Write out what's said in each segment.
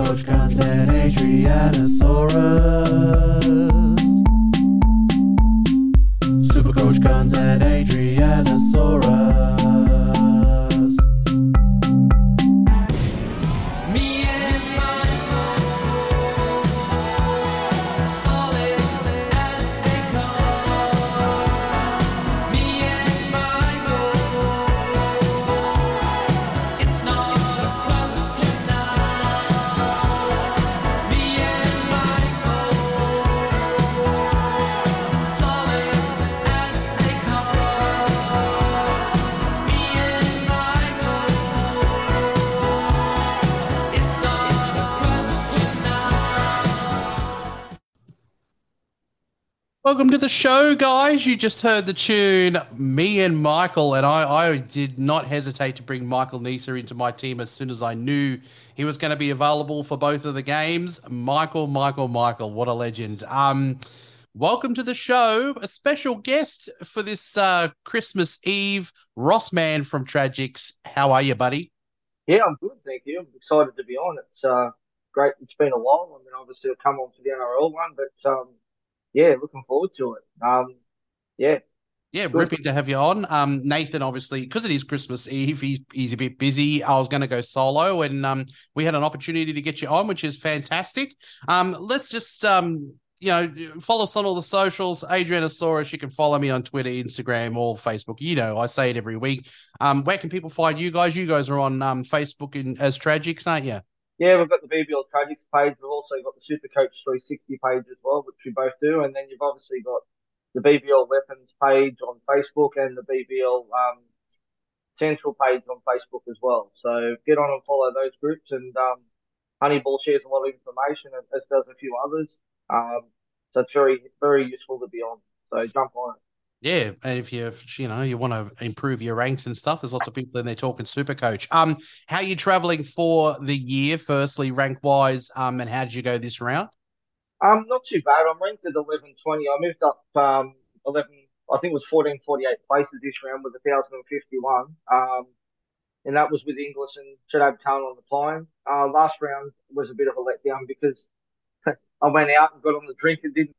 Supercoach Guns and Adrianasaurus. Supercoach Guns and Adrianasaurus. Welcome to the show, guys. You just heard the tune Me and Michael, and I, I did not hesitate to bring Michael Neser into my team as soon as I knew he was going to be available for both of the games. Michael, Michael, Michael, what a legend. Um, welcome to the show. A special guest for this uh, Christmas Eve, Ross Man from Tragics. How are you, buddy? Yeah, I'm good, thank you. I'm excited to be on. It's uh great. It's been a while. I mean, obviously, I've come on for the NRL one, but um, yeah, looking forward to it. Um, yeah, Yeah, Good. ripping to have you on. Um, Nathan, obviously, because it is Christmas Eve, he's, he's a bit busy. I was going to go solo, and um, we had an opportunity to get you on, which is fantastic. Um, let's just um, you know, follow us on all the socials. Adrianasaurus, you can follow me on Twitter, Instagram, or Facebook. You know, I say it every week. Um, where can people find you guys? You guys are on um Facebook in, as Tragics, aren't you? Yeah. We've got the BBL Tragics page. We've also got the Supercoach 360 page as well, which we both do. And then you've obviously got the BBL Weapons page on Facebook and the BBL um, Central page on Facebook as well. So get on and follow those groups. And um, Honeyball shares a lot of information, as does a few others. Um, so it's very, very useful to be on. So jump on it. Yeah, and if you you know you want to improve your ranks and stuff, there's lots of people in there talking super coach. Um, how are you traveling for the year? Firstly, rank wise, um, and how did you go this round? Um, not too bad. I'm ranked at eleven twenty. I moved up um eleven. I think it was fourteen forty eight places this round with thousand and fifty one. Um, and that was with Inglis and Shadab Khan on the climb. Uh, last round was a bit of a letdown because I went out and got on the drink and didn't.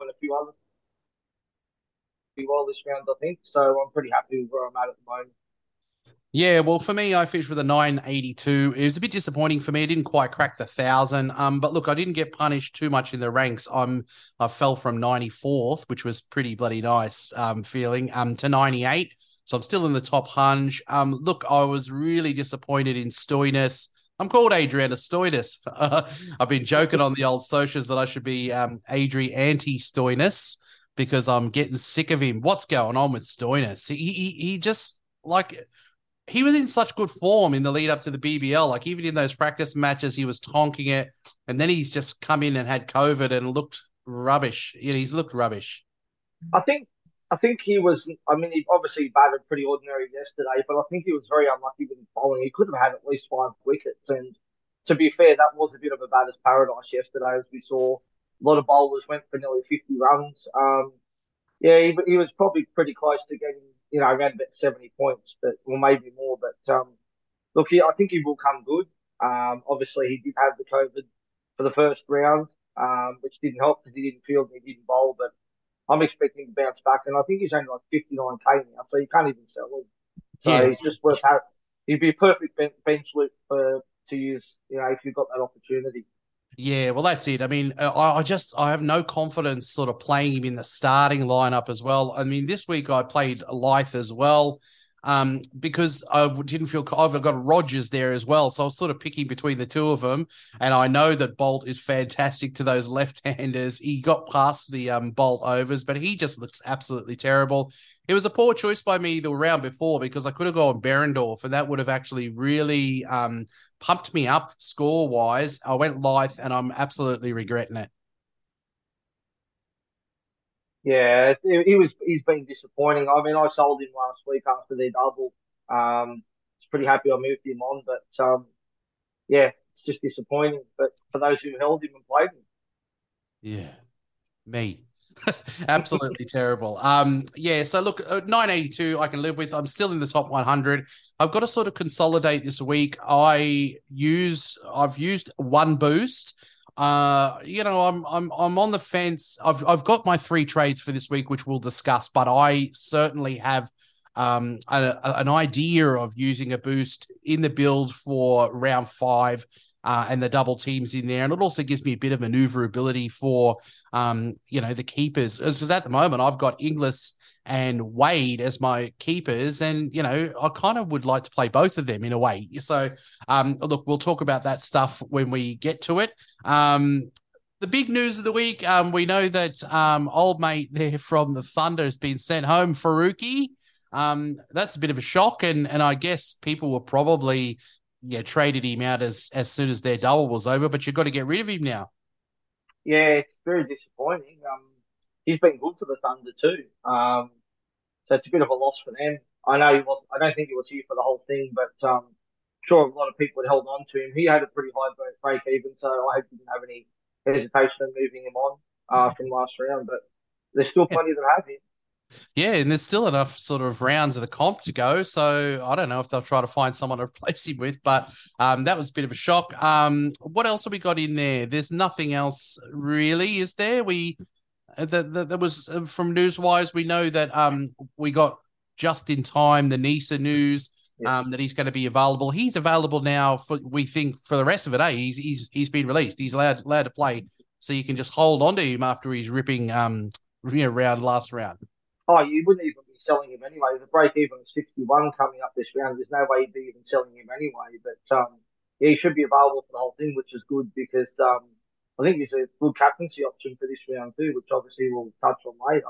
And a few others. Well, this round, I think. So I'm pretty happy with where I'm at at the moment. Yeah, well, for me, I finished with a 982. It was a bit disappointing for me. I didn't quite crack the thousand. Um, but look, I didn't get punished too much in the ranks. I'm I fell from 94th, which was pretty bloody nice um feeling, um, to 98. So I'm still in the top hunch. Um, look, I was really disappointed in Stoinis. I'm called Adriana Stoinis. I've been joking on the old socials that I should be um Adri anti Stoinis because I'm getting sick of him. What's going on with Stoinis? He he, he just like he was in such good form in the lead up to the BBL. Like even in those practice matches, he was tonking it, and then he's just come in and had COVID and looked rubbish. You know, he's looked rubbish. I think I think he was. I mean, he obviously batted pretty ordinary yesterday, but I think he was very unlucky with his bowling. He could have had at least five wickets, and to be fair, that was a bit of a batter's paradise yesterday, as we saw. A lot of bowlers went for nearly fifty runs. Um, yeah, he, he was probably pretty close to getting, you know, around about seventy points, but or maybe more. But um, look, he, I think he will come good. Um, obviously, he did have the COVID for the first round, um, which didn't help because he didn't field and he didn't bowl, but. I'm expecting to bounce back, and I think he's only like 59k now, so you can't even sell him. So Yeah. he's just worth having. He'd be a perfect bench loop for to use, you know, if you've got that opportunity. Yeah, well, that's it. I mean, uh, I, I just I have no confidence sort of playing him in the starting lineup as well. I mean, this week I played Lyth as well. Um, because I didn't feel I've got Rogers there as well, so I was sort of picking between the two of them. And I know that Boult is fantastic to those left-handers. He got past the um, Boult overs, but he just looks absolutely terrible. It was a poor choice by me the round before because I could have gone Behrendorff, and that would have actually really um, pumped me up score wise. I went Lyth, and I'm absolutely regretting it. Yeah, he, was. He's been disappointing. I mean, I sold him last week after their double. Um, I was pretty happy I moved him on, but um, yeah, it's just disappointing. But for those who held him and played him, Yeah, me. Absolutely terrible. Um, yeah. So look, uh, 982, I can live with. I'm still in the top 100. I've got to sort of consolidate this week. I use, I've used one boost. Uh, you know, I'm I'm I'm on the fence. I've I've got my three trades for this week, which we'll discuss. But I certainly have um a, a- an idea of using a boost in the build for round five. Uh, and the double teams in there, and it also gives me a bit of maneuverability for um, you know, the keepers. Because at the moment, I've got Inglis and Wade as my keepers, and you know, I kind of would like to play both of them in a way. So, um, look, we'll talk about that stuff when we get to it. Um, the big news of the week, um, we know that um, old mate there from the Thunder has been sent home, Farooqi. Um, that's a bit of a shock, and and I guess people were probably yeah traded him out as as soon as their double was over. But you've got to get rid of him now. Yeah, it's very disappointing. Um, he's been good for the Thunder too. Um, so it's a bit of a loss for them. I know he was. I don't think he was here for the whole thing, but um, sure a lot of people had held on to him. He had a pretty high break, break even, so I hope he didn't have any hesitation in moving him on uh, from last round. But there's still plenty that have him. Yeah, and there's still enough sort of rounds of the comp to go. So I don't know if they'll try to find someone to replace him with, but um, that was a bit of a shock. Um, what else have we got in there? There's nothing else really, is there? We that that there was uh, from Newswise. We know that um we got just in time the Neser news Yeah. um that he's going to be available. He's available now for we think for the rest of it. Eh? He's he's he's been released. He's allowed allowed to play, so you can just hold on to him after he's ripping um you know, round last round. Oh, you wouldn't even be selling him anyway. The break even is 61 coming up this round. There's no way you'd be even selling him anyway. But um, yeah, he should be available for the whole thing, which is good because um, I think he's a good captaincy option for this round too, which obviously we'll touch on later.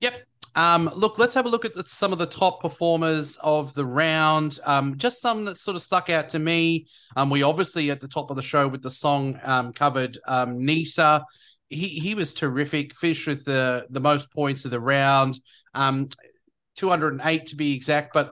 Yep. Um, look, let's have a look at the, some of the top performers of the round. Um, just some that sort of stuck out to me. Um, we obviously at the top of the show with the song um, covered um, Neser. He he was terrific. Finished with the the most points of the round. Um, 208 to be exact, but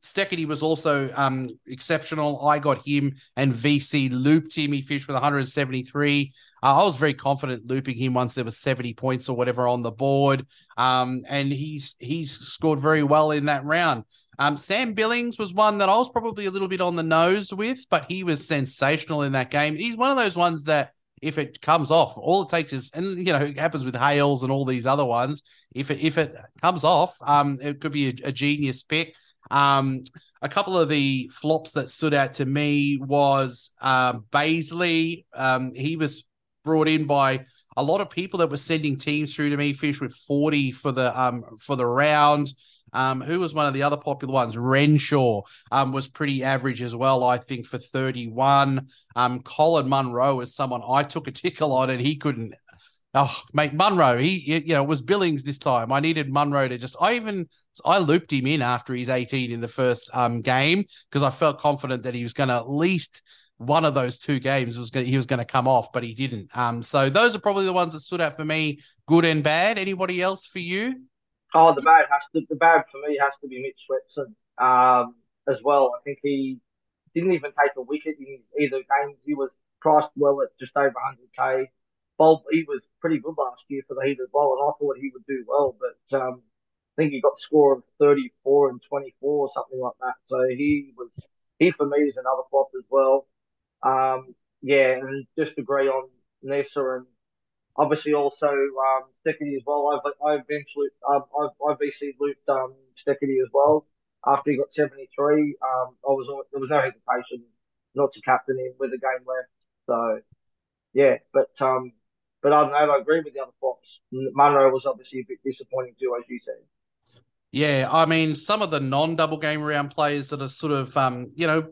Steketee was also um, exceptional. I got him and VC looped him. He finished with 173. Uh, I was very confident looping him once there was 70 points or whatever on the board. Um, and he's he's scored very well in that round. Um, Sam Billings was one that I was probably a little bit on the nose with, but he was sensational in that game. He's one of those ones that if it comes off, all it takes is, and you know, it happens with Hales and all these other ones. If it if it comes off, um, it could be a, a genius pick. Um, a couple of the flops that stood out to me was um, Bazley. Um, he was brought in by a lot of people that were sending teams through to me. Fish with forty for the um for the round. Um, who was one of the other popular ones? Renshaw um, was pretty average as well, I think, for 31. Um, Colin Munro is someone I took a tickle on, and he couldn't. Oh, mate, Munro, he you know was Billings this time. I needed Munro to just. I even I looped him in after he's 18 in the first um game because I felt confident that he was going to at least one of those two games was going he was going to come off, but he didn't. Um, so those are probably the ones that stood out for me, good and bad. Anybody else for you? Oh, the bad has to the bad for me has to be Mitch Swepson um, as well. I think he didn't even take a wicket in either games. He was priced well at just over 100k. Bob, he was pretty good last year for the Heat as well, and I thought he would do well. But um, I think he got the score of 34 and 24 or something like that. So he was he for me is another flop as well. Um, yeah, and just agree on Neser and obviously also um, Steketee as well. I've I eventually um, I've I VC looped um, Steketee as well after he got 73. Um, I was there was no hesitation not to captain him with a game left. So yeah, but um, but other than that, I agree with the other flops. Munro was obviously a bit disappointing too, as you said. Yeah, I mean, some of the non-double game round players that are sort of, um, you know,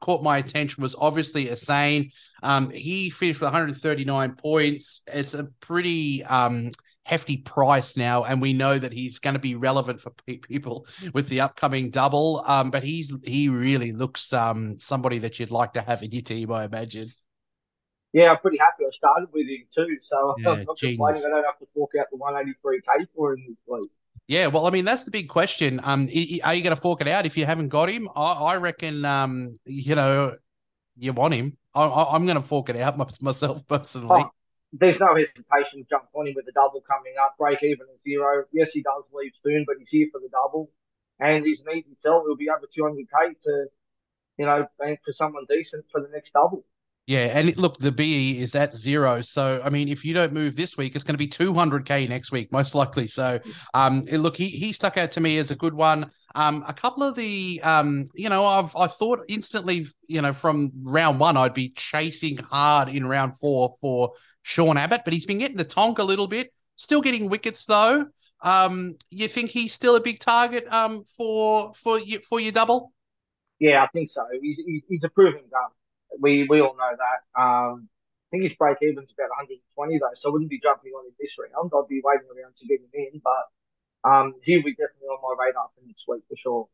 caught my attention was obviously Hasnain. Um, he finished with 139 points. It's a pretty um hefty price now, and we know that he's going to be relevant for pe- people with the upcoming double. Um, but he's he really looks um somebody that you'd like to have in your team, I imagine. Yeah, I'm pretty happy. I started with him too, so Yeah, I'm not genius. complaining. I don't have to fork out the 183k for him this week. Yeah, well, I mean, that's the big question. Um, are you going to fork it out if you haven't got him? I, I reckon, um, you know, you want him. I, I'm going to fork it out myself personally. Oh, there's no hesitation to jump on him with the double coming up, break even at zero. Yes, he does leave soon, but he's here for the double. And he's an easy sell. He'll be over 200k to, you know, for someone decent for the next double. Yeah, and it- look, the BE is at zero. So I mean, if you don't move this week, it's going to be 200k next week, most likely. So, um, it- look, he he stuck out to me as a good one. Um, a couple of the, um, you know, I've I thought instantly, you know, from round one, I'd be chasing hard in round four for Sean Abbott, but he's been getting the tonk a little bit, still getting wickets though. Um, you think he's still a big target, um, for for you for your double? Yeah, I think so. He's, he's, a proven gun. We we all know that. Um, I think his break even's about 120 though, so I wouldn't be jumping on him this round. I'd be waiting around to get him in, but um, he'll be definitely on my radar for next week for sure.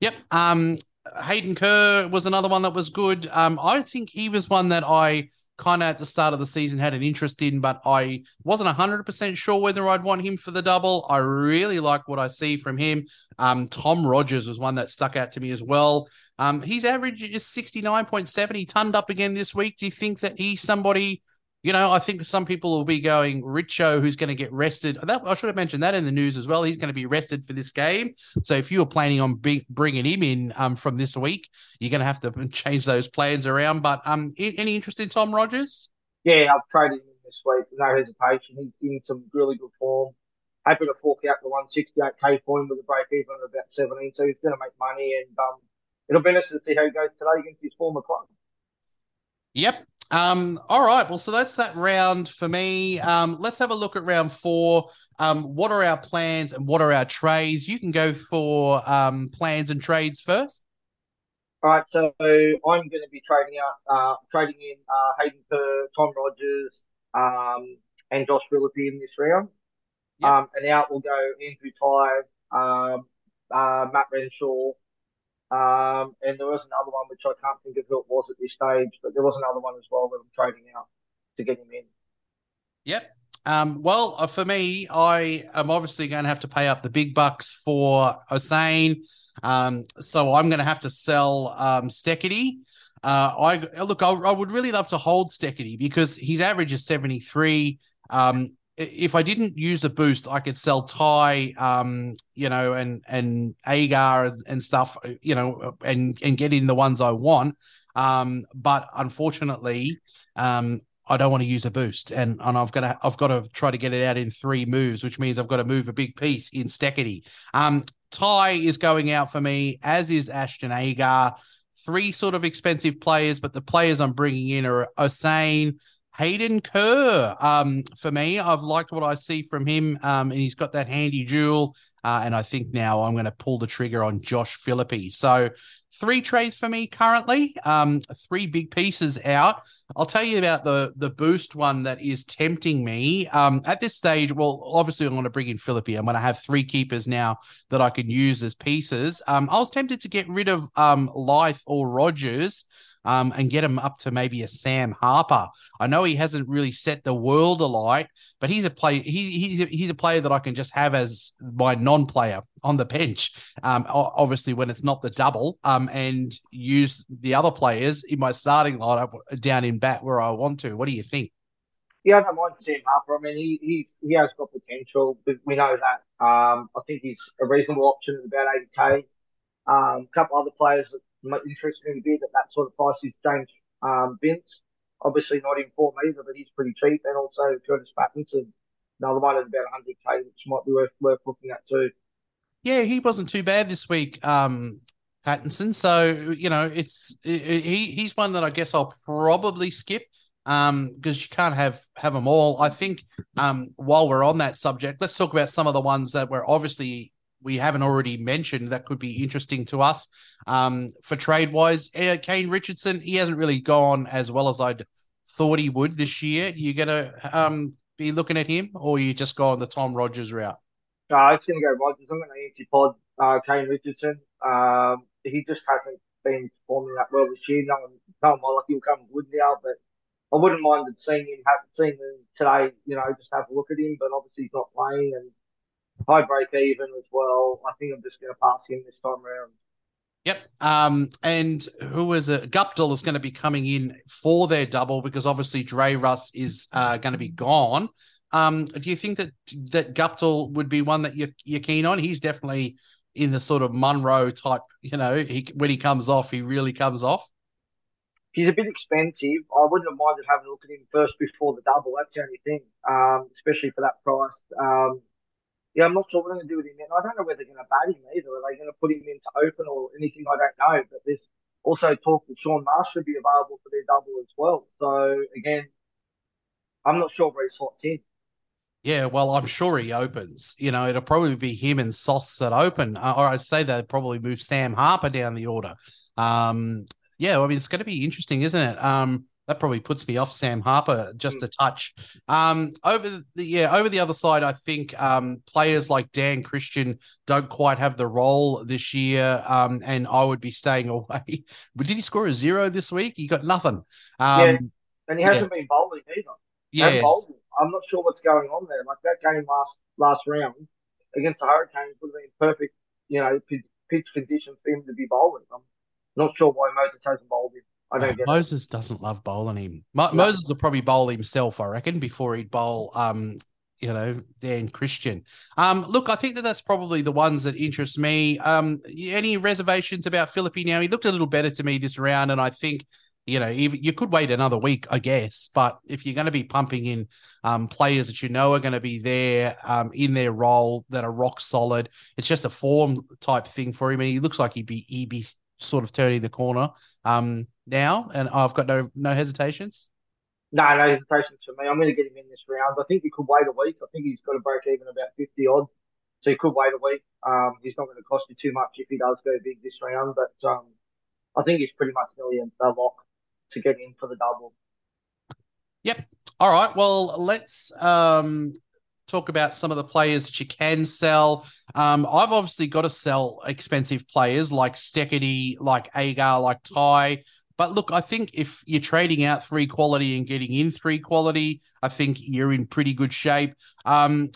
Yep. Um, Hayden Kerr was another one that was good. Um, I think he was one that I kind of at the start of the season had an interest in, but I wasn't hundred percent sure whether I'd want him for the double. I really like what I see from him. Um, Tom Rogers was one that stuck out to me as well. Um, his average is sixty nine point seven. He turned up again this week. Do you think that he's somebody? You know, I think some people will be going Richo, who's going to get rested. That, I should have mentioned that in the news as well. He's going to be rested for this game. So if you're planning on be, bringing him in um, from this week, you're going to have to change those plans around. But um, any interest in Tom Rogers? Yeah, I've traded him this week, no hesitation. He's in some really good form. Happy to fork out the 168k point with a break even of about 17, so he's going to make money, and um, it'll be interesting to see how he goes today against his former club. Yep. Um, all right. Well, so that's that round for me. Um, let's have a look at round four. Um, what are our plans and what are our trades? You can go for um, plans and trades first. All right, so I'm going to be trading out, uh, trading in uh, Hayden Kerr, Tom Rogers, um, and Josh Willoughby in this round. Yep. Um, and out will go Andrew Tye, um, uh, Matt Renshaw, um, and there was another one which I can't think of who it was at this stage, but there was another one as well that I'm trading out to get him in. Yep. Um, well, uh, for me, I am obviously going to have to pay up the big bucks for Hasnain. Um, so I'm going to have to sell um, Steketee. Uh, I look, I, I would really love to hold Steketee because his average is 73. Um, if I didn't use a boost, I could sell Tye, um, you know, and and Agar and, stuff, you know, and and get in the ones I want. Um, but unfortunately, um, I don't want to use a boost, and and I've got to I've got to try to get it out in three moves, which means I've got to move a big piece in Steketee. Um, Tye is going out for me, as is Ashton Agar. Three sort of expensive players, but the players I'm bringing in are Hasnain, Hayden Kerr. Um, for me, I've liked what I see from him, um, and he's got that handy jewel. Uh, and I think now I'm going to pull the trigger on Josh Philippe. So three trades for me currently, um, three big pieces out. I'll tell you about the the boost one that is tempting me. Um, at this stage, well, obviously I'm going to bring in Philippe. I'm going to have three keepers now that I can use as pieces. Um, I was tempted to get rid of um Lyth or Rogers. Um, and get him up to maybe a Sam Harper. I know he hasn't really set the world alight, but he's a play. He, he's he's a player that I can just have as my non-player on the bench. Um, obviously when it's not the double. Um, and use the other players in my starting lineup down in bat where I want to. What do you think? Yeah, I don't mind Sam Harper. I mean, he he's, he has got potential. We know that. Um, I think he's a reasonable option at about 80k. Um, a couple other players that might interest me a bit that sort of price is James um, Vince. Obviously not in form either, but he's pretty cheap. And also Curtis Patterson, another one at about 100k, which might be worth worth looking at too. Yeah, he wasn't too bad this week, um, Patterson. So you know, it's i i- he he's one that I guess I'll probably skip um because you can't have have them all. I think um while we're on that subject, let's talk about some of the ones that were obviously we haven't already mentioned that could be interesting to us. Um, for trade wise, uh, Kane Richardson, he hasn't really gone as well as I'd thought he would this year. You're gonna um be looking at him, or you just go on the Tom Rogers route? Uh, it's going to go Rogers. I'm going to anti-pod uh, Kane Richardson. Um, he just hasn't been performing that well this year. No one, no one like he'll come good now, but I wouldn't mind seeing him, have, seeing him today, you know, just have a look at him, but obviously he's not playing and high break even as well. I think I'm just going to pass him this time around. Yep. Um, and who is it? Guptill is going to be coming in for their double because obviously Dre Russ is uh, going to be gone. Um, do you think that that Guptill would be one that you're, you're keen on? He's definitely in the sort of Munro type. You know, he when he comes off, he really comes off. He's a bit expensive. I wouldn't have minded having a look at him first before the double. That's the only thing, um, especially for that price. Um, yeah, I'm not sure what they're going to do with him. And I don't know whether they're going to bat him either. Are they going to put him into open or anything? I don't know. But there's also talk that Shaun Marsh should be available for their double as well. So again, I'm not sure where he slots in. Yeah, well, I'm sure he opens. You know, it'll probably be him and Sauce that open, uh, or I'd say they'd probably move Sam Harper down the order. Um, yeah, I mean, it's going to be interesting, isn't it? Um, that probably puts me off Sam Harper just a touch. Um, over the yeah, over the other side, I think um, players like Dan Christian don't quite have the role this year, um, and I would be staying away. But did he score a zero this week? He got nothing. Um, Yeah. And he hasn't been bowling either. yeah, bowling. I'm not sure what's going on there. Like that game last last round against the Hurricanes would have been perfect, you know, pitch, pitch conditions for him to be bowling. I'm not sure why Moses hasn't bowled him. I don't get it. Moses doesn't love bowling him. Mo- No. Moses will probably bowl himself, I reckon, before he'd bowl, um, you know, Dan Christian. Um, look, I think that that's probably the ones that interest me. Um, any reservations about Philippe now? He looked a little better to me this round, and I think. You know, you could wait another week, I guess. But if you're going to be pumping in um, players that you know are going to be there um, in their role that are rock solid, it's just a form type thing for him, and he looks like he'd be he'd be sort of turning the corner um, now, and I've got no no hesitations. No, no hesitations for me. I'm going to get him in this round. I think he could wait a week. I think he's got to break even about 50 odd. So he could wait a week. Um, he's not going to cost you too much if he does go big this round. But um, I think he's pretty much nearly a, a lock to get in for the double. Yep. All right, well, let's um, talk about some of the players that you can sell. Um, I've obviously got to sell expensive players like Steketee, like Agar, like Tye. But look, I think if you're trading out three quality and getting in three quality, I think you're in pretty good shape. Um,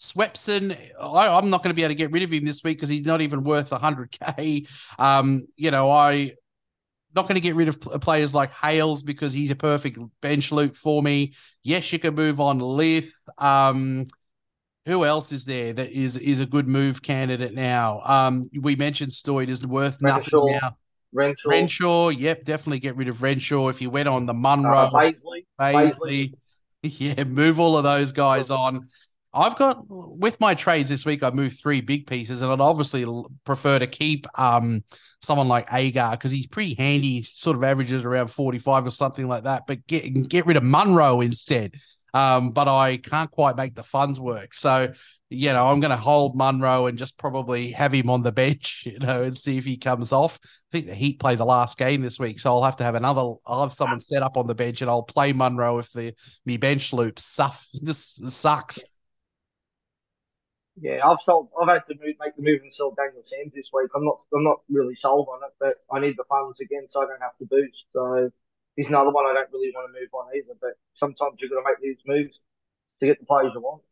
Swepson, I, I'm not going to be able to get rid of him this week because he's not even worth 100k. Um, you know, I not going to get rid of players like Hales because he's a perfect bench loop for me. Yes, you can move on Lyth. Um, who else is there that is is a good move candidate now? Um, we mentioned Stoyd is worth nothing Renshaw. now. Renshaw, Renshaw, yep, definitely get rid of Renshaw. If you went on the uh, Munro, Bazley. Paisley. Yeah, move all of those guys on. I've got with my trades this week. I moved three big pieces, and I'd obviously prefer to keep um someone like Agar because he's pretty handy. Sort of averages around forty five or something like that. But get get rid of Munro instead. Um, but I can't quite make the funds work. So you know, I'm going to hold Munro and just probably have him on the bench, you know, and see if he comes off. I think the Heat play the last game this week, so I'll have to have another. I'll have someone set up on the bench, and I'll play Munro if the me bench loop suff sucks. Yeah, I've sold. I've had to move, make the move and sell Daniel Sams this week. I'm not. I'm not really sold on it, but I need the funds again, so I don't have to boost. So he's another one I don't really want to move on either. But sometimes you've got to make these moves to get the players you want.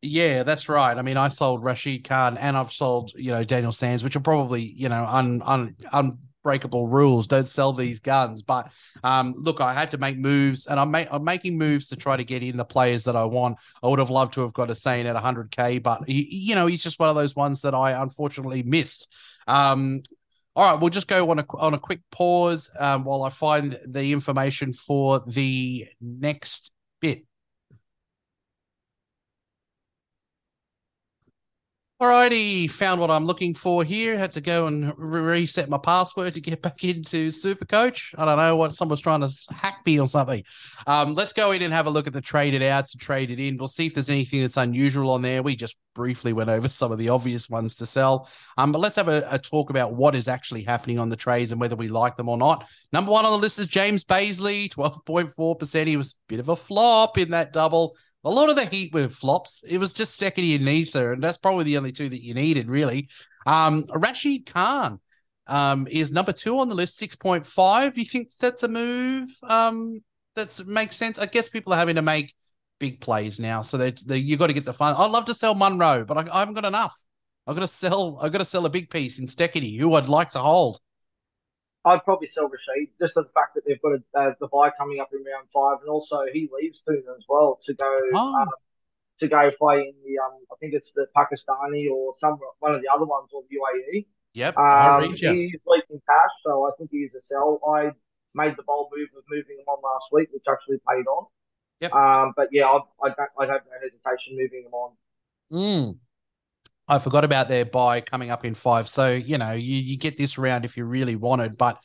Yeah, that's right. I mean, I sold Rashid Khan and I've sold, you know, Daniel Sams, which are probably, you know, un, un, un, unbreakable rules. Don't sell these guns. But um, look, I had to make moves and I'm, I'm making moves to try to get in the players that I want. I would have loved to have got a Sane at 100K, but, he, you know, he's just one of those ones that I unfortunately missed. Um, all right, we'll just go on a on a quick pause um, while I find the information for the next bit. Alrighty, found what I'm looking for here. Had to go and reset my password to get back into Supercoach. I don't know what someone's trying to hack me or something. Um, let's go in and have a look at the traded outs and traded in. We'll see if there's anything that's unusual on there. We just briefly went over some of the obvious ones to sell. Um, but let's have a, a talk about what is actually happening on the trades and whether we like them or not. Number one on the list is James Bazley, 12.4%. He was a bit of a flop in that double. A lot of the heat were flops. It was just Steketee and Neser, and that's probably the only two that you needed, really. Um, Rashid Khan um, is number two on the list, 6.5. You think that's a move um, that makes sense? I guess people are having to make big plays now, so they, they you got to get the fun. I'd love to sell Munro, but I, I haven't got enough. I've got to sell. I've got to sell a big piece in Steketee, who I'd like to hold. I'd probably sell Rashid just for the fact that they've got a, uh, the buy coming up in round five, and also he leaves soon as well to go Oh. uh, to go play in the um I think it's the Pakistani or some one of the other ones or the UAE. Yep, Um, he's leaking cash, so I think he's a sell. I made the bold move of moving him on last week, which actually paid on. Yep. Um, but yeah, I'd, I'd, I'd have no hesitation moving him on. Mm. I forgot about their buy coming up in five. So, you know, you, you get this round if you really wanted, but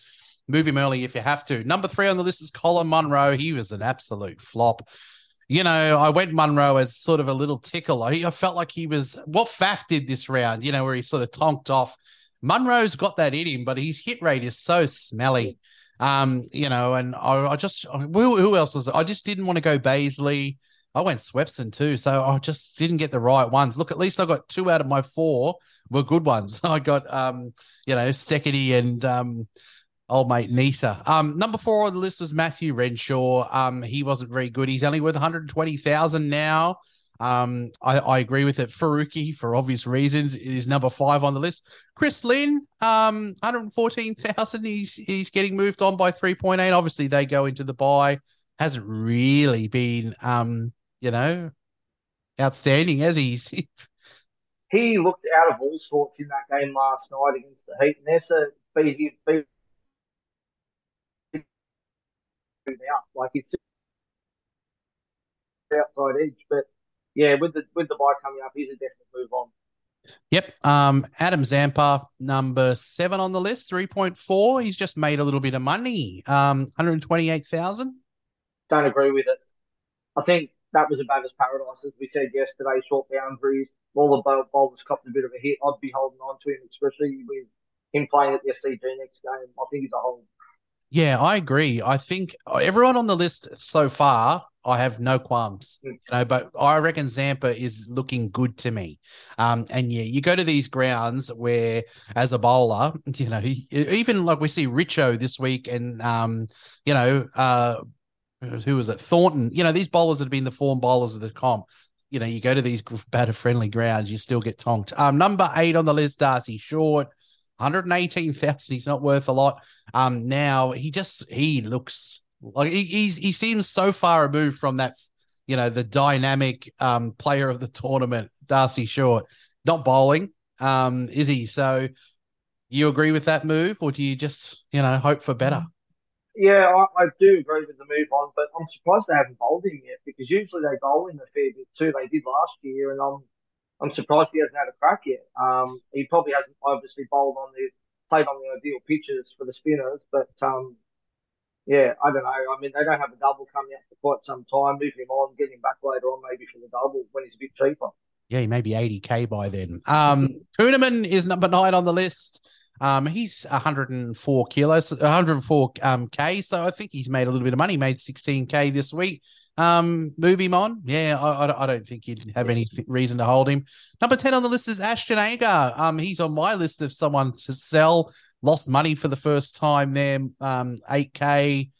move him early if you have to. Number three on the list is Colin Munro. He was an absolute flop. You know, I went Munro as sort of a little tickle. I, I felt like he was what Faf did this round, you know, where he sort of tonked off. Munro's got that in him, but his hit rate is so smelly. Um, you know, and I, I just who, who else was? I just didn't want to go Bazley. I went Swepson too, so I just didn't get the right ones. Look, at least I got two out of my four were good ones. I got um, you know, Steketee and um old mate Neser. Um, number four on the list was Matthew Renshaw. Um, he wasn't very good. He's only worth 120,000 now. Um, I, I agree with it. Farooqi, for obvious reasons, is number five on the list. Chris Lynn, um, 114,000. He's he's getting moved on by 3.8. Obviously, they go into the buy. Hasn't really been um, you know, outstanding as he's He looked out of all sorts in that game last night against the Heat. Neser beat him, beat him out like he's outside edge. But yeah, with the with the buy coming up, he's a definite move on. Yep. Um, Adam Zampa, number seven on the list, 3.4. He's just made a little bit of money. Um, 128,000. Don't agree with it. I think that was about as paradise as we said yesterday. Short boundaries, all the bowl- bowlers copped a bit of a hit. I'd be holding on to him, especially with him playing at the SCG next game. I think he's a hold. Yeah, I agree. I think everyone on the list so far, I have no qualms, Mm. you know, but I reckon Zampa is looking good to me. Um, and yeah, you go to these grounds where, as a bowler, you know, even like we see Richo this week and, um, you know, uh, who was it? Thornton. You know, these bowlers that have been the form bowlers of the comp. You know, you go to these batter friendly grounds, you still get tonked. Um, number eight on the list, Darcy Short, 118,000. He's not worth a lot. Um, now he just he looks like he, he's he seems so far removed from that, you know, the dynamic um player of the tournament, Darcy Short, not bowling. Um, is he? So you agree with that move, or do you just, you know, hope for better? Yeah, I, I do agree with the move on, but I'm surprised they haven't bowled him yet because usually they bowl him a fair bit too. They did last year, and I'm I'm surprised he hasn't had a crack yet. Um, he probably hasn't obviously bowled on the played on the ideal pitches for the spinners, but um, yeah, I don't know. I mean, they don't have a double coming up for quite some time. Move him on, get him back later on, maybe for the double when he's a bit cheaper. Yeah, he may be 80k by then. Um, Kuhnemann is number nine on the list. Um, he's 104 kilos, 104 um k. So I think he's made a little bit of money. He made 16k this week. Um, move him on. Yeah, I, I, I don't think you'd have any th- reason to hold him. Number 10 on the list is Ashton Agar. Um, he's on my list of someone to sell. Lost money for the first time there. Um, 8k,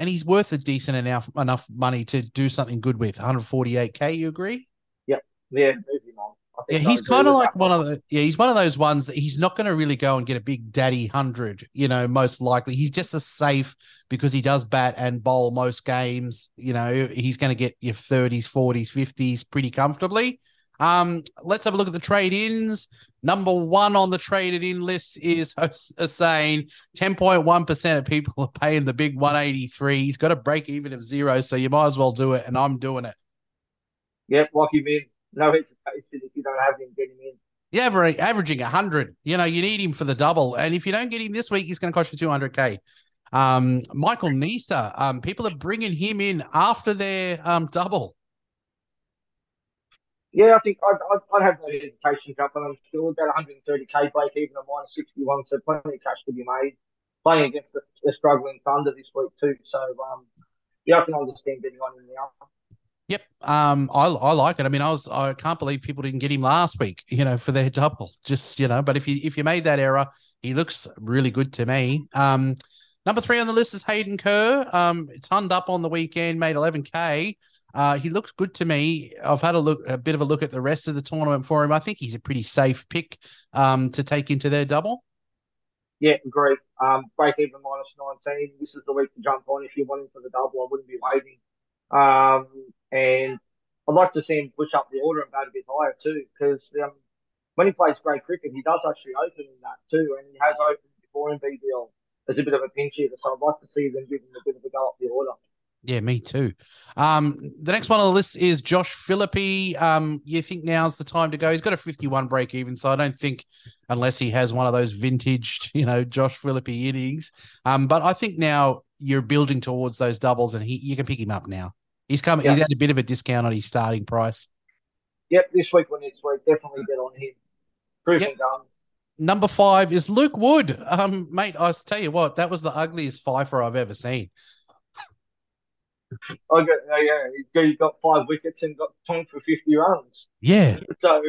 and he's worth a decent enough enough money to do something good with. 148k. You agree? Yep. Yeah, move him on. I Yeah, he's kind of like one of the yeah, he's one of those ones that he's not going to really go and get a big daddy hundred, you know, most likely. He's just a safe because he does bat and bowl most games. You know, he's going to get your 30s, 40s, 50s pretty comfortably. Um, let's have a look at the trade ins. Number one on the traded in list is Hasnain. 10.1% of people are paying the big 183. He's got a break even of zero, so you might as well do it, and I'm doing it. Yep, lock him in. No hesitation if you don't have him, get him in. Yeah, aver- averaging 100. You know, you need him for the double. And if you don't get him this week, he's going to cost you 200K. Um, Michael Neser, um, people are bringing him in after their um, double. Yeah, I think I'd, I'd, I'd have no hesitation on him still. About 130k break even a minus 61, so plenty of cash to be made. Playing against the, the struggling Thunder this week too, so um, yeah, I can understand getting on in the Yep. Um, I, I like it. I mean, I was I can't believe people didn't get him last week, you know, for their double. Just, you know, but if you if you made that error, he looks really good to me. Um, number three on the list is Hayden Kerr. Um, turned up on the weekend, made 11k. Uh, he looks good to me. I've had a look, a bit of a look at the rest of the tournament for him. I think he's a pretty safe pick um, to take into their double. Yeah, agree. Um, break even minus 19. This is the week to jump on if you're wanting for the double. I wouldn't be waiting. Um, and I'd like to see him push up the order and go a bit higher too, because um, when he plays great cricket, he does actually open in that too, and he has opened before in BBL. There's a bit of a pinch hitter, so I'd like to see them give him a bit of a go up the order. Yeah, me too. Um, the next one on the list is Josh Philippe. Um, you think now's the time to go? He's got a 51 break even, so I don't think unless he has one of those vintage, you know, Josh Philippe innings. Um, but I think now you're building towards those doubles, and he you can pick him up now. He's come. Yeah. He's had a bit of a discount on his starting price. Yep, this week or next week, definitely get on him. Proof Yep. and done. Number five is Luke Wood. Um, mate, I tell you what, that was the ugliest fifer I've ever seen. I got, uh, yeah, he got five wickets and got tongue for 50 runs. Yeah, So,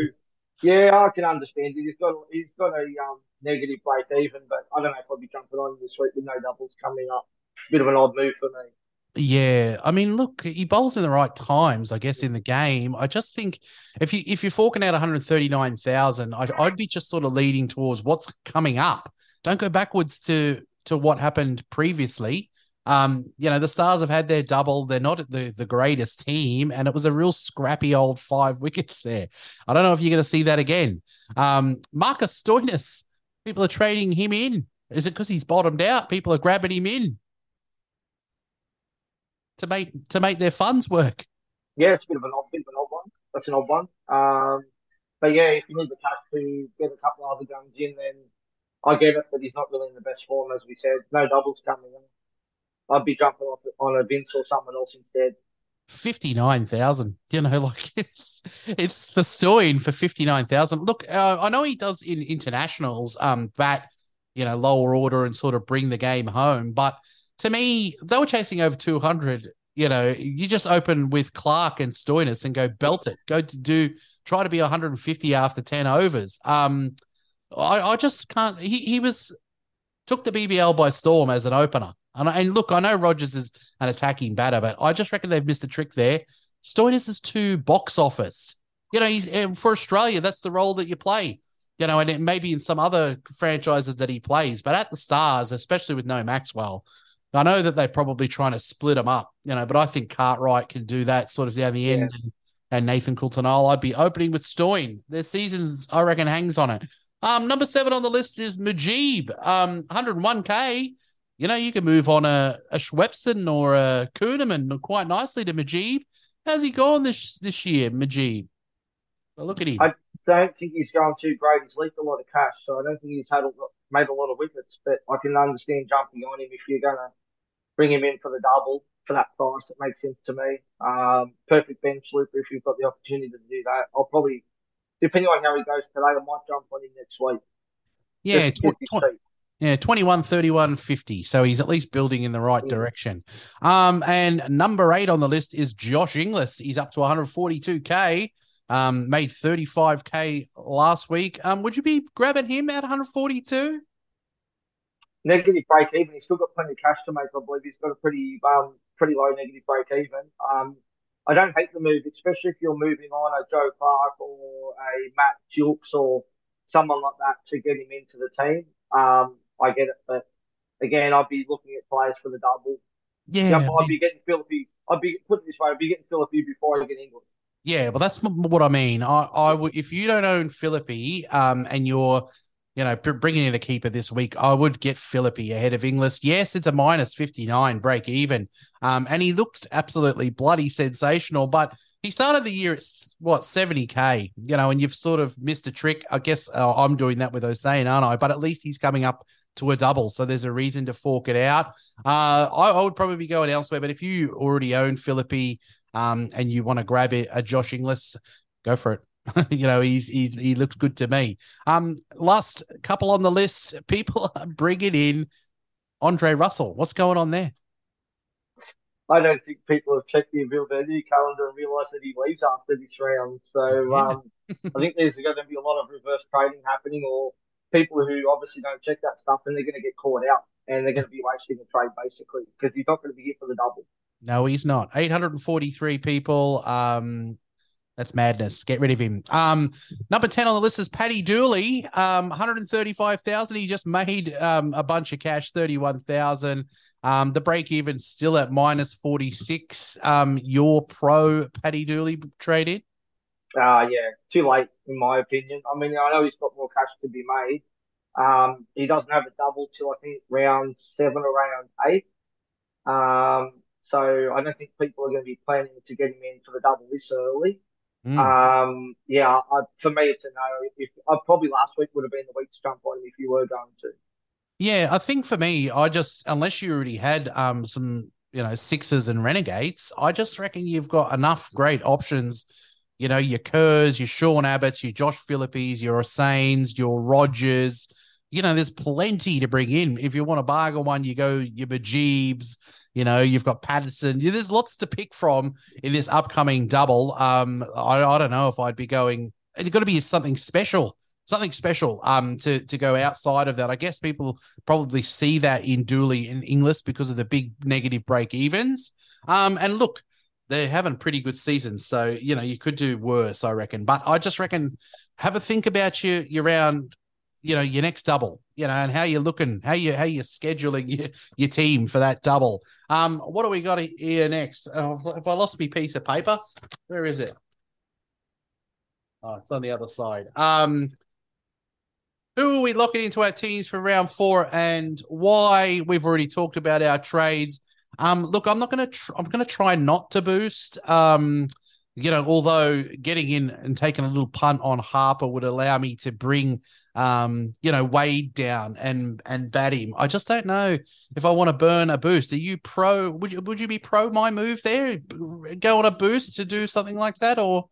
yeah, I can understand it. He's got he's got a um, negative break even, but I don't know if I'll be jumping on him this week with no doubles coming up. Bit of an odd move for me. Yeah, I mean, look, he bowls in the right times, I guess, in the game. I just think if you if you're forking out 139,000, I'd, I'd be just sort of leading towards what's coming up. Don't go backwards to to what happened previously. Um, you know, the Stars have had their double. They're not the the greatest team, and it was a real scrappy old five wickets there. I don't know if you're going to see that again. Um, Marcus Stoinis, people are trading him in. Is it because he's bottomed out? People are grabbing him in to make to make their funds work. Yeah, it's a bit of an odd, bit of an odd one. That's an odd one. Um, but yeah, if you need the cash to get a couple of other guns in, then I get it. But he's not really in the best form, as we said. No doubles coming in. I'd be jumping off on a Vince or someone else instead. Fifty nine thousand, you know, like it's it's for Stoin for fifty nine thousand. Look, uh, I know he does in internationals, um, bat, you know, lower order and sort of bring the game home. But to me, they were chasing over two hundred. You know, you just open with Clarke and Stoinis and go belt it. Go to do try to be one hundred and fifty after ten overs. Um, I, I just can't. He he was took the BBL by storm as an opener. And, and look, I know Rogers is an attacking batter, but I just reckon they've missed a trick there. Stoinis is too box office. You know, he's for Australia. That's the role that you play. You know, and it maybe in some other franchises that he plays, but at the Stars, especially with no Maxwell, I know that they're probably trying to split him up. You know, but I think Cartwright can do that sort of down the end, and, and Nathan Coulter-Nile. I'd be opening with Stoin. Their seasons, I reckon, hangs on it. Um, number seven on the list is Mujeeb. Um, 101k. You know, you can move on a, a Swepson or a Kuhnemann quite nicely to Mujeeb. How's he gone this this year, Mujeeb? Well, look at him. I- Don't think he's going too great. He's leaked a lot of cash, so I don't think he's had a, made a lot of wickets. But I can understand jumping on him if you're going to bring him in for the double for that price. It makes sense to me. Um, perfect bench sleeper if you've got the opportunity to do that. I'll probably, depending on how he goes today, I might jump on him next week. yeah, Just tw- tw- Yeah, 21, 31, 50. So he's at least building in the right Yeah. direction. Um, and number eight on the list is Josh Inglis. He's up to 142k. Um, made 35k last week. Um, would you be grabbing him at 142? Negative break even. He's still got plenty of cash to make. I believe he's got a pretty um pretty low negative break even. Um, I don't hate the move, especially if you're moving on a Joe Clarke or a Matt Jukes or someone like that to get him into the team. Um, I get it, but again, I'd be looking at players for the double. Yeah, I I'd be getting Philippe. I'd be put it this way. I'd be getting Philippe before I get England. Yeah, well, that's what I mean. I, I would if you don't own Philippe, um, and you're, you know, bringing in a keeper this week, I would get Philippe ahead of Inglis. Yes, it's a minus fifty nine break even, um, and he looked absolutely bloody sensational. But he started the year at what seventy k, you know, and you've sort of missed a trick. I guess uh, I'm doing that with Hasnain, aren't I? But at least he's coming up to a double, so there's a reason to fork it out. Uh, I, I would probably be going elsewhere, but if you already own Philippe um, and you want to grab it, a Josh Inglis, go for it. you know, he's, he's he looks good to me. Um, last couple on the list, people are bringing in Andre Russell. What's going on there? I don't think people have checked the availability calendar and realised that he leaves after this round. So um, I think there's going to be a lot of reverse trading happening, or people who obviously don't check that stuff, and they're going to get caught out, and they're going to be wasting the trade basically because he's not going to be here for the double. No, he's not. 843 people. Um, that's madness. Get rid of him. Um, number 10 on the list is Paddy Dooley. Um, 135,000. He just made um a bunch of cash, 31,000. Um, the break even still at minus 46. Um, your pro Paddy Dooley trade in. Uh, yeah, too late in my opinion. I mean, I know he's got more cash to be made. Um, he doesn't have a double till I think round seven or round eight. Um, so I don't think people are going to be planning to get him in for the double this early. Mm. Um, yeah, I, for me it's a no. If I probably last week would have been the week to jump on him if you were going to. Yeah, I think for me, I just unless you already had um some you know sixes and renegades, I just reckon you've got enough great options. You know, your Kerrs, your Sean Abbotts, your Josh Philippes, your Sains, your Rogers. You know, there's plenty to bring in. If you want to bargain one, you go your Mujeebs. You know, you've got Patterson. There's lots to pick from in this upcoming double. Um, I, I don't know if I'd be going. It's got to be something special something special um to to go outside of that. I guess people probably see that in Dooley in Inglis because of the big negative break evens. Um and look, they're having pretty good seasons, so you know you could do worse, I reckon. But I just reckon have a think about your your round, you know, your next double, you know, and how you're looking, how you how you're scheduling your, your team for that double. Um, what do we got here next? Oh, if I lost my piece of paper, where is it? Oh, it's on the other side. Um, who are we locking into our teams for round four and why? We've already talked about our trades. Um, look, I'm not gonna. Tr- I'm gonna try not to boost. Um, you know, although getting in and taking a little punt on Harper would allow me to bring, um, you know, Wade down and and bat him. I just don't know if I want to burn a boost. Are you pro? Would you would you be pro my move there? Go on a boost to do something like that, or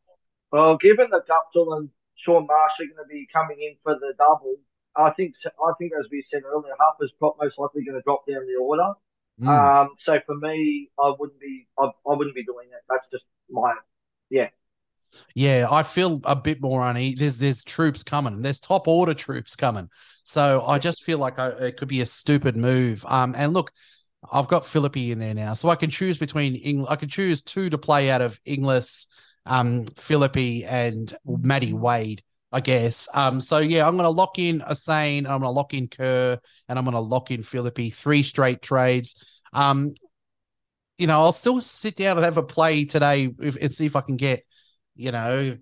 Well, given that Guptill and Shaun Marsh are going to be coming in for the double, I think I think as we said earlier, Harper's most likely going to drop down the order. Hmm. Um, so for me, I wouldn't be I, I wouldn't be doing it. That's just my yeah. Yeah, I feel a bit more uneasy. There's there's troops coming. There's top order troops coming. So I just feel like I, it could be a stupid move. Um, and look, I've got Philippe in there now, so I can choose between Eng- I can choose two to play out of Inglis, um, Philippe and Maddie Wade. I guess. Um, so yeah, I'm gonna lock in Hasnain, I'm gonna lock in Kerr, and I'm gonna lock in Philippe. Three straight trades. Um, you know, I'll still sit down and have a play today if, and see if I can get, you know,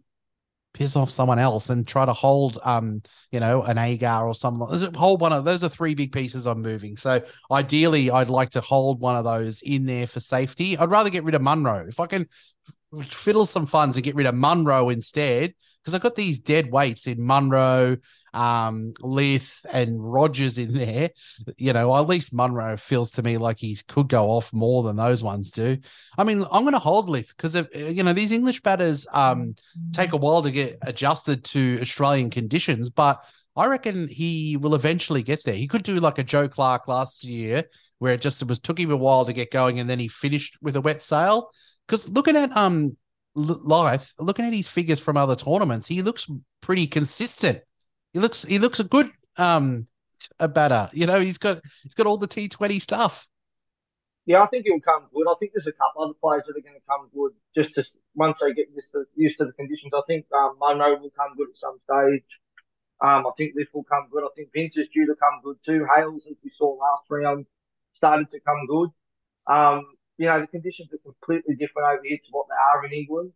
piss off someone else and try to hold, um, you know, an Agar or a whole one of those are three big pieces I'm moving. So ideally, I'd like to hold one of those in there for safety. I'd rather get rid of Munro if I can fiddle some funds and get rid of Munro instead because I've got these dead weights in Munro, um, Lyth, and Rogers in there. You know, at least Munro feels to me like he could go off more than those ones do. I mean, I'm going to hold Lyth because you know these English batters um take a while to get adjusted to Australian conditions, but I reckon he will eventually get there. He could do like a Joe Clarke last year, where it just it was took him a while to get going, and then he finished with a wet sail. Because looking at um L- Lyth, looking at his figures from other tournaments, he looks pretty consistent. He looks he looks a good um a batter. You know, he's got he's got all the T Twenty stuff. Yeah, I think he'll come good. I think there's a couple other players that are going to come good just to once they get used to, used to the conditions. I think um, Munro will come good at some stage. Um, I think Lyth will come good. I think Vince is due to come good too. Hales, as we saw last round, started to come good. Um, you know, the conditions are completely different over here to what they are in England.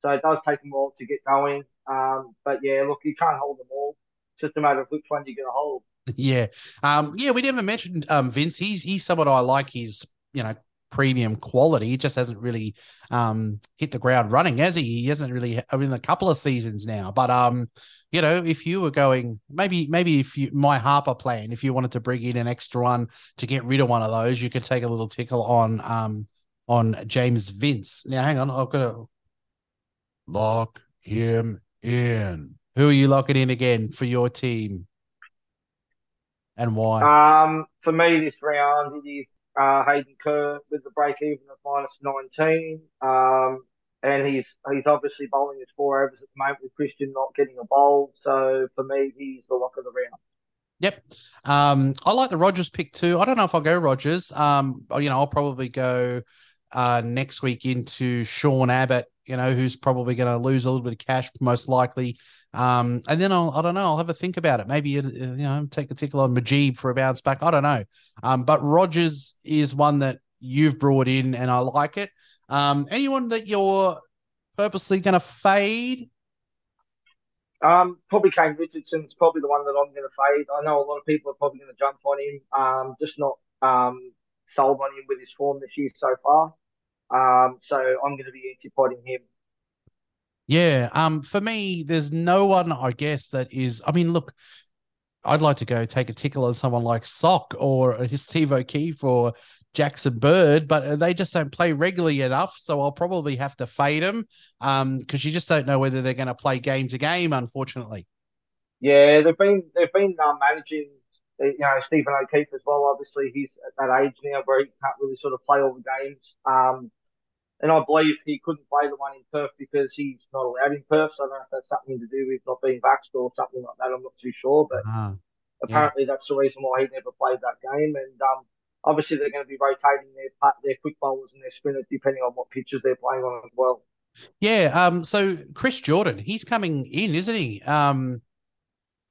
So it does take them a while to get going. Um, but yeah, look, you can't hold them all. It's just a matter of which one you're going to hold. Yeah. Um, yeah, we never mentioned um Vince. He's he's someone I like his, you know, premium quality. He just hasn't really um hit the ground running, has he? He hasn't really I mean a couple of seasons now. But um, you know, if you were going maybe maybe if you my Harper plan, if you wanted to bring in an extra one to get rid of one of those, you could take a little tickle on um on James Vince. Now hang on, I've got to lock him in. Who are you locking in again for your team? And why? Um, for me this round, it is uh, Hayden Kerr with the break even of minus 19. Um, and he's he's obviously bowling his four overs at the moment with Christian not getting a bowl. So for me, he's the lock of the round. Yep. Um, I like the Rogers pick too. I don't know if I'll go Rogers. Um, you know, I'll probably go uh, next week into Sean Abbott, you know, who's probably going to lose a little bit of cash, most likely. Um, and then I'll, I don't know, I'll have a think about it. Maybe, uh, you know, take a tickle on Mujeeb for a bounce back. I don't know. Um, but Rogers is one that you've brought in and I like it. Um, anyone that you're purposely going to fade? Um, probably Kane Richardson's probably the one that I'm going to fade. I know a lot of people are probably going to jump on him. Um, just not um sold on him with his form this year so far. Um, so I'm going to be anti-potting him. Yeah. Um, for me, there's no one, I guess, that is. I mean, look, I'd like to go take a tickle on someone like Sock or Steve O'Keefe or Jackson Bird, but uh, they just don't play regularly enough. So I'll probably have to fade them um, because you just don't know whether they're going to play game to game, unfortunately. Yeah, they've been they've been um, managing uh, you know Stephen O'Keefe as well. Obviously, he's at that age now where he can't really sort of play all the games. Um, and I believe he couldn't play the one in Perth because he's not allowed in Perth. So I don't know if that's something to do with not being vaxxed or something like that. I'm not too sure, but Ah, apparently that's the reason why he never played that game. And um, obviously they're going to be rotating their their quick bowlers and their spinners depending on what pitches they're playing on as well. Yeah. Um. So Chris Jordan, he's coming in, isn't he? Um,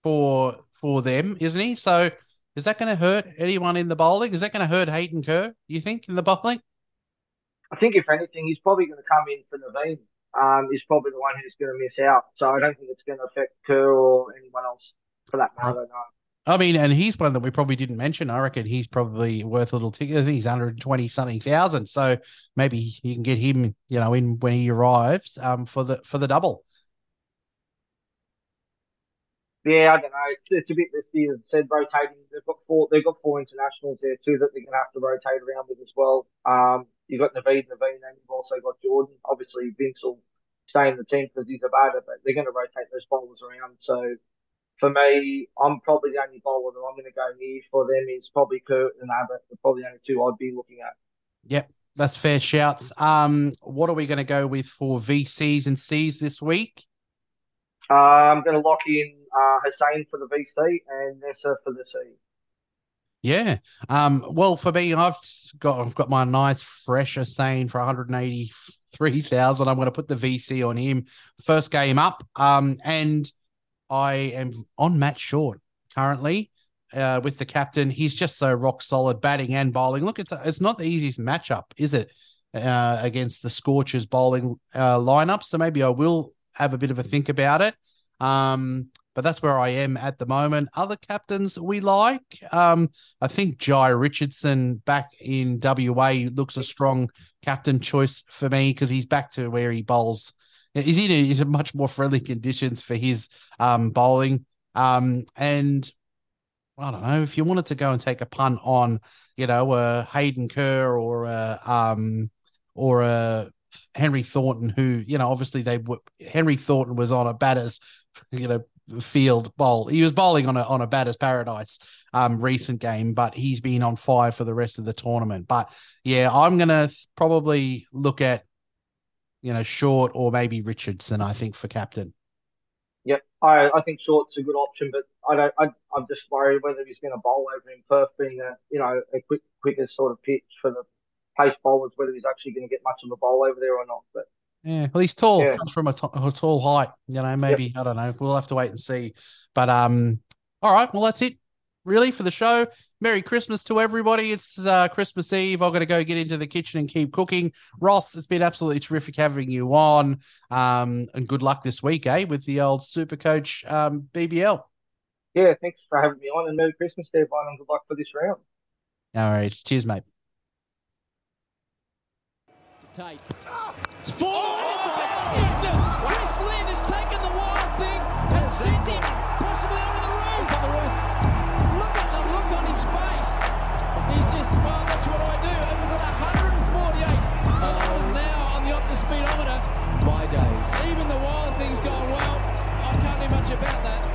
for for them, isn't he? So is that going to hurt anyone in the bowling? Is that going to hurt Hayden Kerr? You think in the bowling? I think if anything, he's probably going to come in for Naveen. Um, he's probably the one who's going to miss out. So I don't think it's going to affect Kerr or anyone else for that matter. No. I mean, and he's one that we probably didn't mention. I reckon he's probably worth a little ticket. I think he's 120 something thousand. So maybe you can get him, you know, in when he arrives um for the for the double. Yeah, I don't know. It's, it's a bit risky, as I said, rotating. They've got four. They've got four internationals there too that they're going to have to rotate around with as well. Um, you've got Naveed, Naveen, and you've also got Jordan. Obviously, Vince will stay in the team because he's a batter, but they're going to rotate those bowlers around. So for me, I'm probably the only bowler that I'm going to go near for them is probably Kerr and Abbott. They're probably the only two I'd be looking at. Yep, that's fair shouts. Um, what are we going to go with for VCs and Cs this week? Uh, I'm going to lock in uh, Hasnain for the VC and Neser for the C. Yeah. Um, well, for me, I've got I've got my nice fresher saying for 183,000. I'm going to put the VC on him. First game up. Um, and I am on Matt Short currently. Uh, with the captain, he's just so rock solid batting and bowling. Look, it's it's not the easiest matchup, is it? Uh, against the Scorchers bowling uh, lineup, so maybe I will have a bit of a think about it. Um, but that's where I am at the moment. Other captains we like. Um, I think Jhye Richardson back in WA looks a strong captain choice for me because he's back to where he bowls. He's in a, much more friendly conditions for his um, bowling. Um, and I don't know if you wanted to go and take a punt on, you know, uh, Hayden Kerr or uh, um, or uh, Henry Thornton, who you know, obviously they were Henry Thornton was on a batters, you know, field bowl. He was bowling on a on a batters paradise um recent game, but he's been on fire for the rest of the tournament. But yeah, I'm gonna th- probably look at you know Short or maybe Richardson. I think for captain. Yep, I, I think Short's a good option, but I don't. I, I'm just worried whether he's going to bowl over in Perth, being a you know a quick quicker sort of pitch for the pace bowlers, whether he's actually going to get much of a bowl over there or not. But Yeah, well, he's tall. Yeah. Comes from a, t- a tall height. You know, maybe I don't know. We'll have to wait and see. But um, all right. Well, that's it. Really for the show. Merry Christmas to everybody. It's uh, Christmas Eve. I've got to go get into the kitchen and keep cooking. Ross, it's been absolutely terrific having you on. Um, and good luck this week, eh, with the old Super Coach um, BBL. yeah, thanks for having me on, and Merry Christmas, to everyone, and good luck for this round. All right. Cheers, mate. Tait. It's four. Oh, goodness! Wow. Chris Lynn has taken the wild thing and yes, sent him possibly over the roof. It's on the roof. Look at the look on his face. He's just, well, that's what I do. It was at 148. miles an hour on the Optus speedometer. My days. Even the wild thing's going well. I can't do much about that.